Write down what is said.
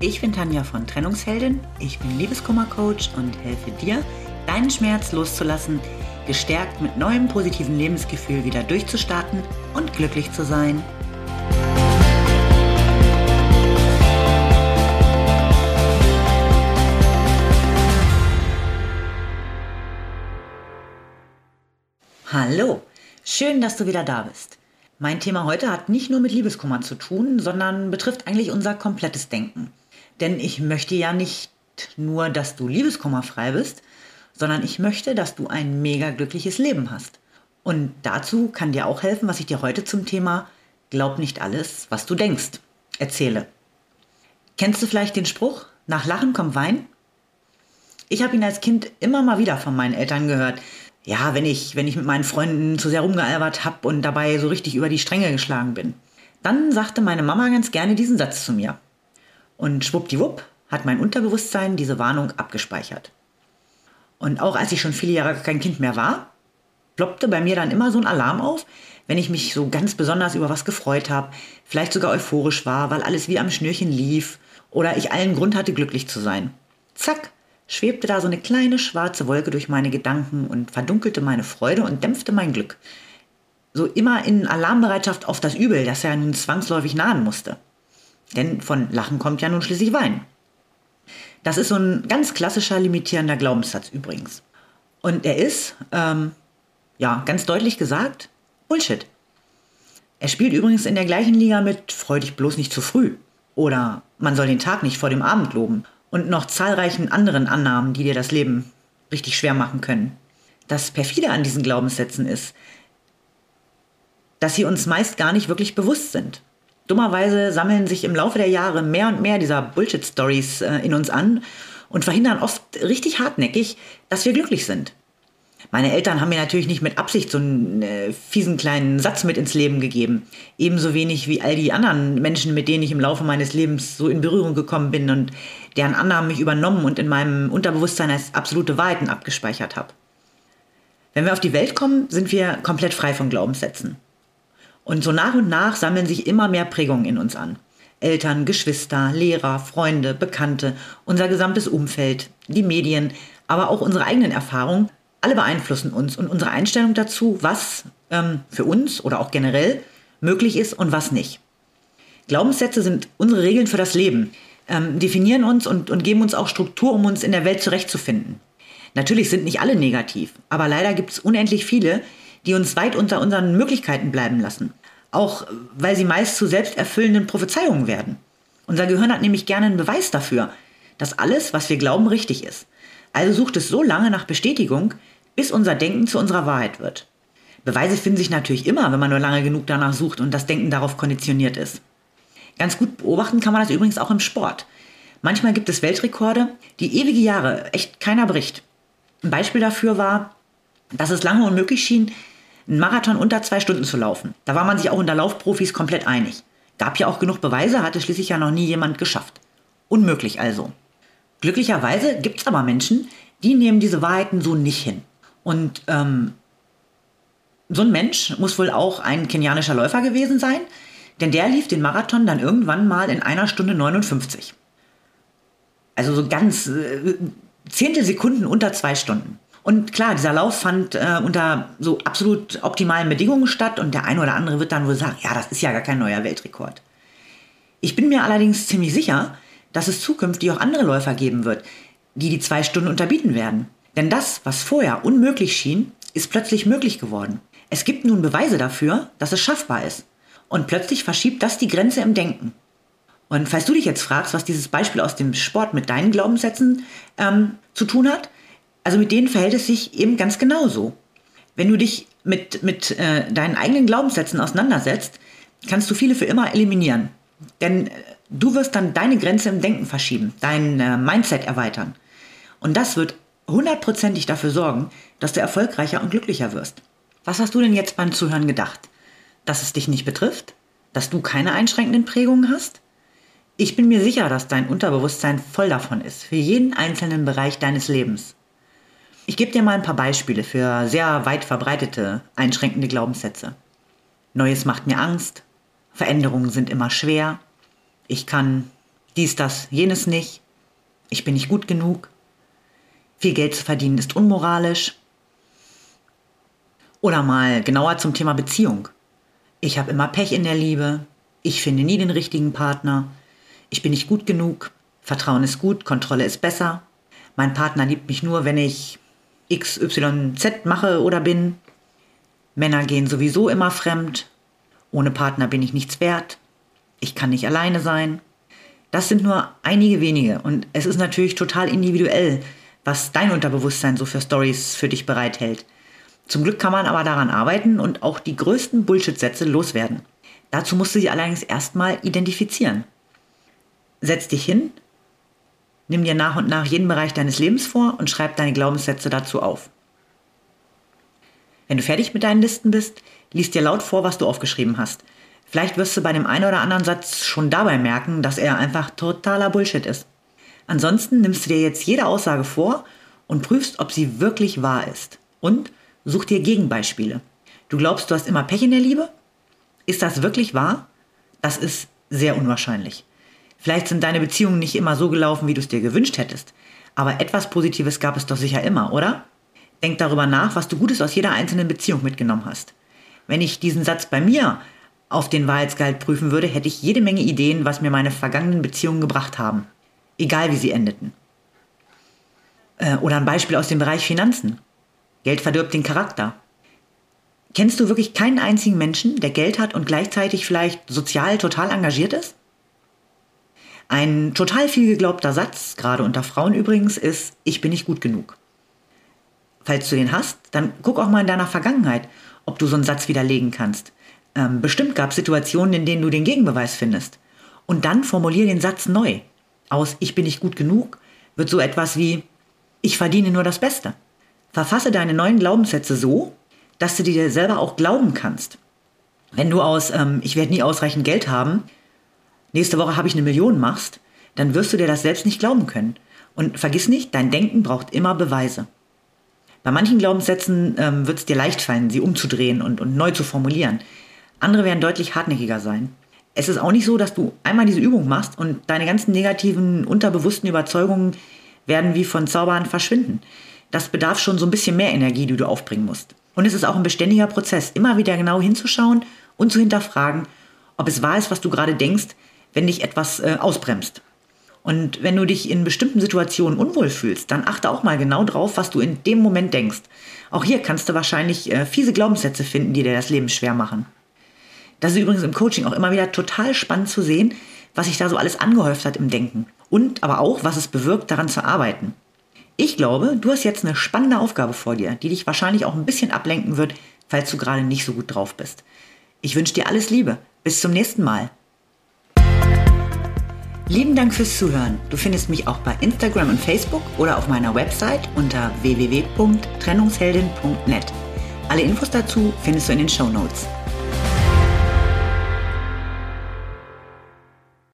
Ich bin Tanja von Trennungsheldin, ich bin Liebeskummercoach und helfe dir, deinen Schmerz loszulassen, gestärkt mit neuem positiven Lebensgefühl wieder durchzustarten und glücklich zu sein. Hallo, schön, dass du wieder da bist. Mein Thema heute hat nicht nur mit Liebeskummer zu tun, sondern betrifft eigentlich unser komplettes Denken. Denn ich möchte ja nicht nur, dass du liebeskummerfrei bist, sondern ich möchte, dass du ein mega glückliches Leben hast. Und dazu kann dir auch helfen, was ich dir heute zum Thema Glaub nicht alles, was du denkst, erzähle. Kennst du vielleicht den Spruch, nach Lachen kommt Wein? Ich habe ihn als Kind immer mal wieder von meinen Eltern gehört. Ja, wenn ich, wenn ich mit meinen Freunden zu sehr rumgealbert habe und dabei so richtig über die Stränge geschlagen bin. Dann sagte meine Mama ganz gerne diesen Satz zu mir. Und schwuppdiwupp hat mein Unterbewusstsein diese Warnung abgespeichert. Und auch als ich schon viele Jahre kein Kind mehr war, ploppte bei mir dann immer so ein Alarm auf, wenn ich mich so ganz besonders über was gefreut habe, vielleicht sogar euphorisch war, weil alles wie am Schnürchen lief oder ich allen Grund hatte, glücklich zu sein. Zack, schwebte da so eine kleine schwarze Wolke durch meine Gedanken und verdunkelte meine Freude und dämpfte mein Glück. So immer in Alarmbereitschaft auf das Übel, das ja nun zwangsläufig nahen musste. Denn von Lachen kommt ja nun schließlich Wein. Das ist so ein ganz klassischer limitierender Glaubenssatz übrigens. Und er ist, ähm, ja, ganz deutlich gesagt, Bullshit. Er spielt übrigens in der gleichen Liga mit Freu dich bloß nicht zu früh oder man soll den Tag nicht vor dem Abend loben und noch zahlreichen anderen Annahmen, die dir das Leben richtig schwer machen können. Das perfide an diesen Glaubenssätzen ist, dass sie uns meist gar nicht wirklich bewusst sind. Dummerweise sammeln sich im Laufe der Jahre mehr und mehr dieser Bullshit-Stories äh, in uns an und verhindern oft richtig hartnäckig, dass wir glücklich sind. Meine Eltern haben mir natürlich nicht mit Absicht so einen äh, fiesen kleinen Satz mit ins Leben gegeben. Ebenso wenig wie all die anderen Menschen, mit denen ich im Laufe meines Lebens so in Berührung gekommen bin und deren Annahmen mich übernommen und in meinem Unterbewusstsein als absolute Wahrheiten abgespeichert habe. Wenn wir auf die Welt kommen, sind wir komplett frei von Glaubenssätzen. Und so nach und nach sammeln sich immer mehr Prägungen in uns an. Eltern, Geschwister, Lehrer, Freunde, Bekannte, unser gesamtes Umfeld, die Medien, aber auch unsere eigenen Erfahrungen, alle beeinflussen uns und unsere Einstellung dazu, was ähm, für uns oder auch generell möglich ist und was nicht. Glaubenssätze sind unsere Regeln für das Leben, ähm, definieren uns und, und geben uns auch Struktur, um uns in der Welt zurechtzufinden. Natürlich sind nicht alle negativ, aber leider gibt es unendlich viele, die uns weit unter unseren Möglichkeiten bleiben lassen. Auch weil sie meist zu selbsterfüllenden Prophezeiungen werden. Unser Gehirn hat nämlich gerne einen Beweis dafür, dass alles, was wir glauben, richtig ist. Also sucht es so lange nach Bestätigung, bis unser Denken zu unserer Wahrheit wird. Beweise finden sich natürlich immer, wenn man nur lange genug danach sucht und das Denken darauf konditioniert ist. Ganz gut beobachten kann man das übrigens auch im Sport. Manchmal gibt es Weltrekorde, die ewige Jahre echt keiner bricht. Ein Beispiel dafür war, dass es lange unmöglich schien, einen Marathon unter zwei Stunden zu laufen. Da war man sich auch unter Laufprofis komplett einig. Gab ja auch genug Beweise, hatte schließlich ja noch nie jemand geschafft. Unmöglich also. Glücklicherweise gibt es aber Menschen, die nehmen diese Wahrheiten so nicht hin. Und ähm, so ein Mensch muss wohl auch ein kenianischer Läufer gewesen sein, denn der lief den Marathon dann irgendwann mal in einer Stunde 59. Also so ganz äh, Zehntelsekunden unter zwei Stunden. Und klar, dieser Lauf fand äh, unter so absolut optimalen Bedingungen statt und der eine oder andere wird dann wohl sagen, ja, das ist ja gar kein neuer Weltrekord. Ich bin mir allerdings ziemlich sicher, dass es zukünftig auch andere Läufer geben wird, die die zwei Stunden unterbieten werden. Denn das, was vorher unmöglich schien, ist plötzlich möglich geworden. Es gibt nun Beweise dafür, dass es schaffbar ist. Und plötzlich verschiebt das die Grenze im Denken. Und falls du dich jetzt fragst, was dieses Beispiel aus dem Sport mit deinen Glaubenssätzen ähm, zu tun hat, also mit denen verhält es sich eben ganz genauso. Wenn du dich mit, mit äh, deinen eigenen Glaubenssätzen auseinandersetzt, kannst du viele für immer eliminieren. Denn äh, du wirst dann deine Grenze im Denken verschieben, dein äh, Mindset erweitern. Und das wird hundertprozentig dafür sorgen, dass du erfolgreicher und glücklicher wirst. Was hast du denn jetzt beim Zuhören gedacht? Dass es dich nicht betrifft? Dass du keine einschränkenden Prägungen hast? Ich bin mir sicher, dass dein Unterbewusstsein voll davon ist, für jeden einzelnen Bereich deines Lebens. Ich gebe dir mal ein paar Beispiele für sehr weit verbreitete einschränkende Glaubenssätze. Neues macht mir Angst, Veränderungen sind immer schwer, ich kann dies, das, jenes nicht, ich bin nicht gut genug, viel Geld zu verdienen ist unmoralisch. Oder mal genauer zum Thema Beziehung. Ich habe immer Pech in der Liebe, ich finde nie den richtigen Partner, ich bin nicht gut genug, Vertrauen ist gut, Kontrolle ist besser, mein Partner liebt mich nur, wenn ich XYZ mache oder bin, Männer gehen sowieso immer fremd, ohne Partner bin ich nichts wert, ich kann nicht alleine sein. Das sind nur einige wenige und es ist natürlich total individuell, was dein Unterbewusstsein so für Stories für dich bereithält. Zum Glück kann man aber daran arbeiten und auch die größten Bullshit-Sätze loswerden. Dazu musst du sie allerdings erstmal identifizieren. Setz dich hin, nimm dir nach und nach jeden Bereich deines Lebens vor und schreib deine Glaubenssätze dazu auf. Wenn du fertig mit deinen Listen bist, liest dir laut vor, was du aufgeschrieben hast. Vielleicht wirst du bei dem einen oder anderen Satz schon dabei merken, dass er einfach totaler Bullshit ist. Ansonsten nimmst du dir jetzt jede Aussage vor und prüfst, ob sie wirklich wahr ist. Und such dir Gegenbeispiele. Du glaubst, du hast immer Pech in der Liebe? Ist das wirklich wahr? Das ist sehr unwahrscheinlich. Vielleicht sind deine Beziehungen nicht immer so gelaufen, wie du es dir gewünscht hättest. Aber etwas Positives gab es doch sicher immer, oder? Denk darüber nach, was du Gutes aus jeder einzelnen Beziehung mitgenommen hast. Wenn ich diesen Satz bei mir auf den Wahrheitsgehalt prüfen würde, hätte ich jede Menge Ideen, was mir meine vergangenen Beziehungen gebracht haben. Egal wie sie endeten. Äh, oder ein Beispiel aus dem Bereich Finanzen. Geld verdirbt den Charakter. Kennst du wirklich keinen einzigen Menschen, der Geld hat und gleichzeitig vielleicht sozial total engagiert ist? Ein total viel geglaubter Satz, gerade unter Frauen übrigens, ist, ich bin nicht gut genug. Falls du den hast, dann guck auch mal in deiner Vergangenheit, ob du so einen Satz widerlegen kannst. Ähm, bestimmt gab es Situationen, in denen du den Gegenbeweis findest. Und dann formulier den Satz neu. Aus Ich bin nicht gut genug wird so etwas wie Ich verdiene nur das Beste. Verfasse deine neuen Glaubenssätze so, dass du dir selber auch glauben kannst. Wenn du aus ähm, Ich werde nie ausreichend Geld haben, nächste Woche habe ich eine Million machst, dann wirst du dir das selbst nicht glauben können. Und vergiss nicht, dein Denken braucht immer Beweise. Bei manchen Glaubenssätzen ähm, wird es dir leicht fallen, sie umzudrehen und, und neu zu formulieren. Andere werden deutlich hartnäckiger sein. Es ist auch nicht so, dass du einmal diese Übung machst und deine ganzen negativen, unterbewussten Überzeugungen werden wie von Zaubern verschwinden. Das bedarf schon so ein bisschen mehr Energie, die du aufbringen musst. Und es ist auch ein beständiger Prozess, immer wieder genau hinzuschauen und zu hinterfragen, ob es wahr ist, was du gerade denkst, wenn dich etwas äh, ausbremst. Und wenn du dich in bestimmten Situationen unwohl fühlst, dann achte auch mal genau drauf, was du in dem Moment denkst. Auch hier kannst du wahrscheinlich äh, fiese Glaubenssätze finden, die dir das Leben schwer machen. Das ist übrigens im Coaching auch immer wieder total spannend zu sehen, was sich da so alles angehäuft hat im Denken. Und aber auch, was es bewirkt, daran zu arbeiten. Ich glaube, du hast jetzt eine spannende Aufgabe vor dir, die dich wahrscheinlich auch ein bisschen ablenken wird, falls du gerade nicht so gut drauf bist. Ich wünsche dir alles Liebe. Bis zum nächsten Mal. Lieben Dank fürs Zuhören. Du findest mich auch bei Instagram und Facebook oder auf meiner Website unter www.trennungsheldin.net. Alle Infos dazu findest du in den Show Notes.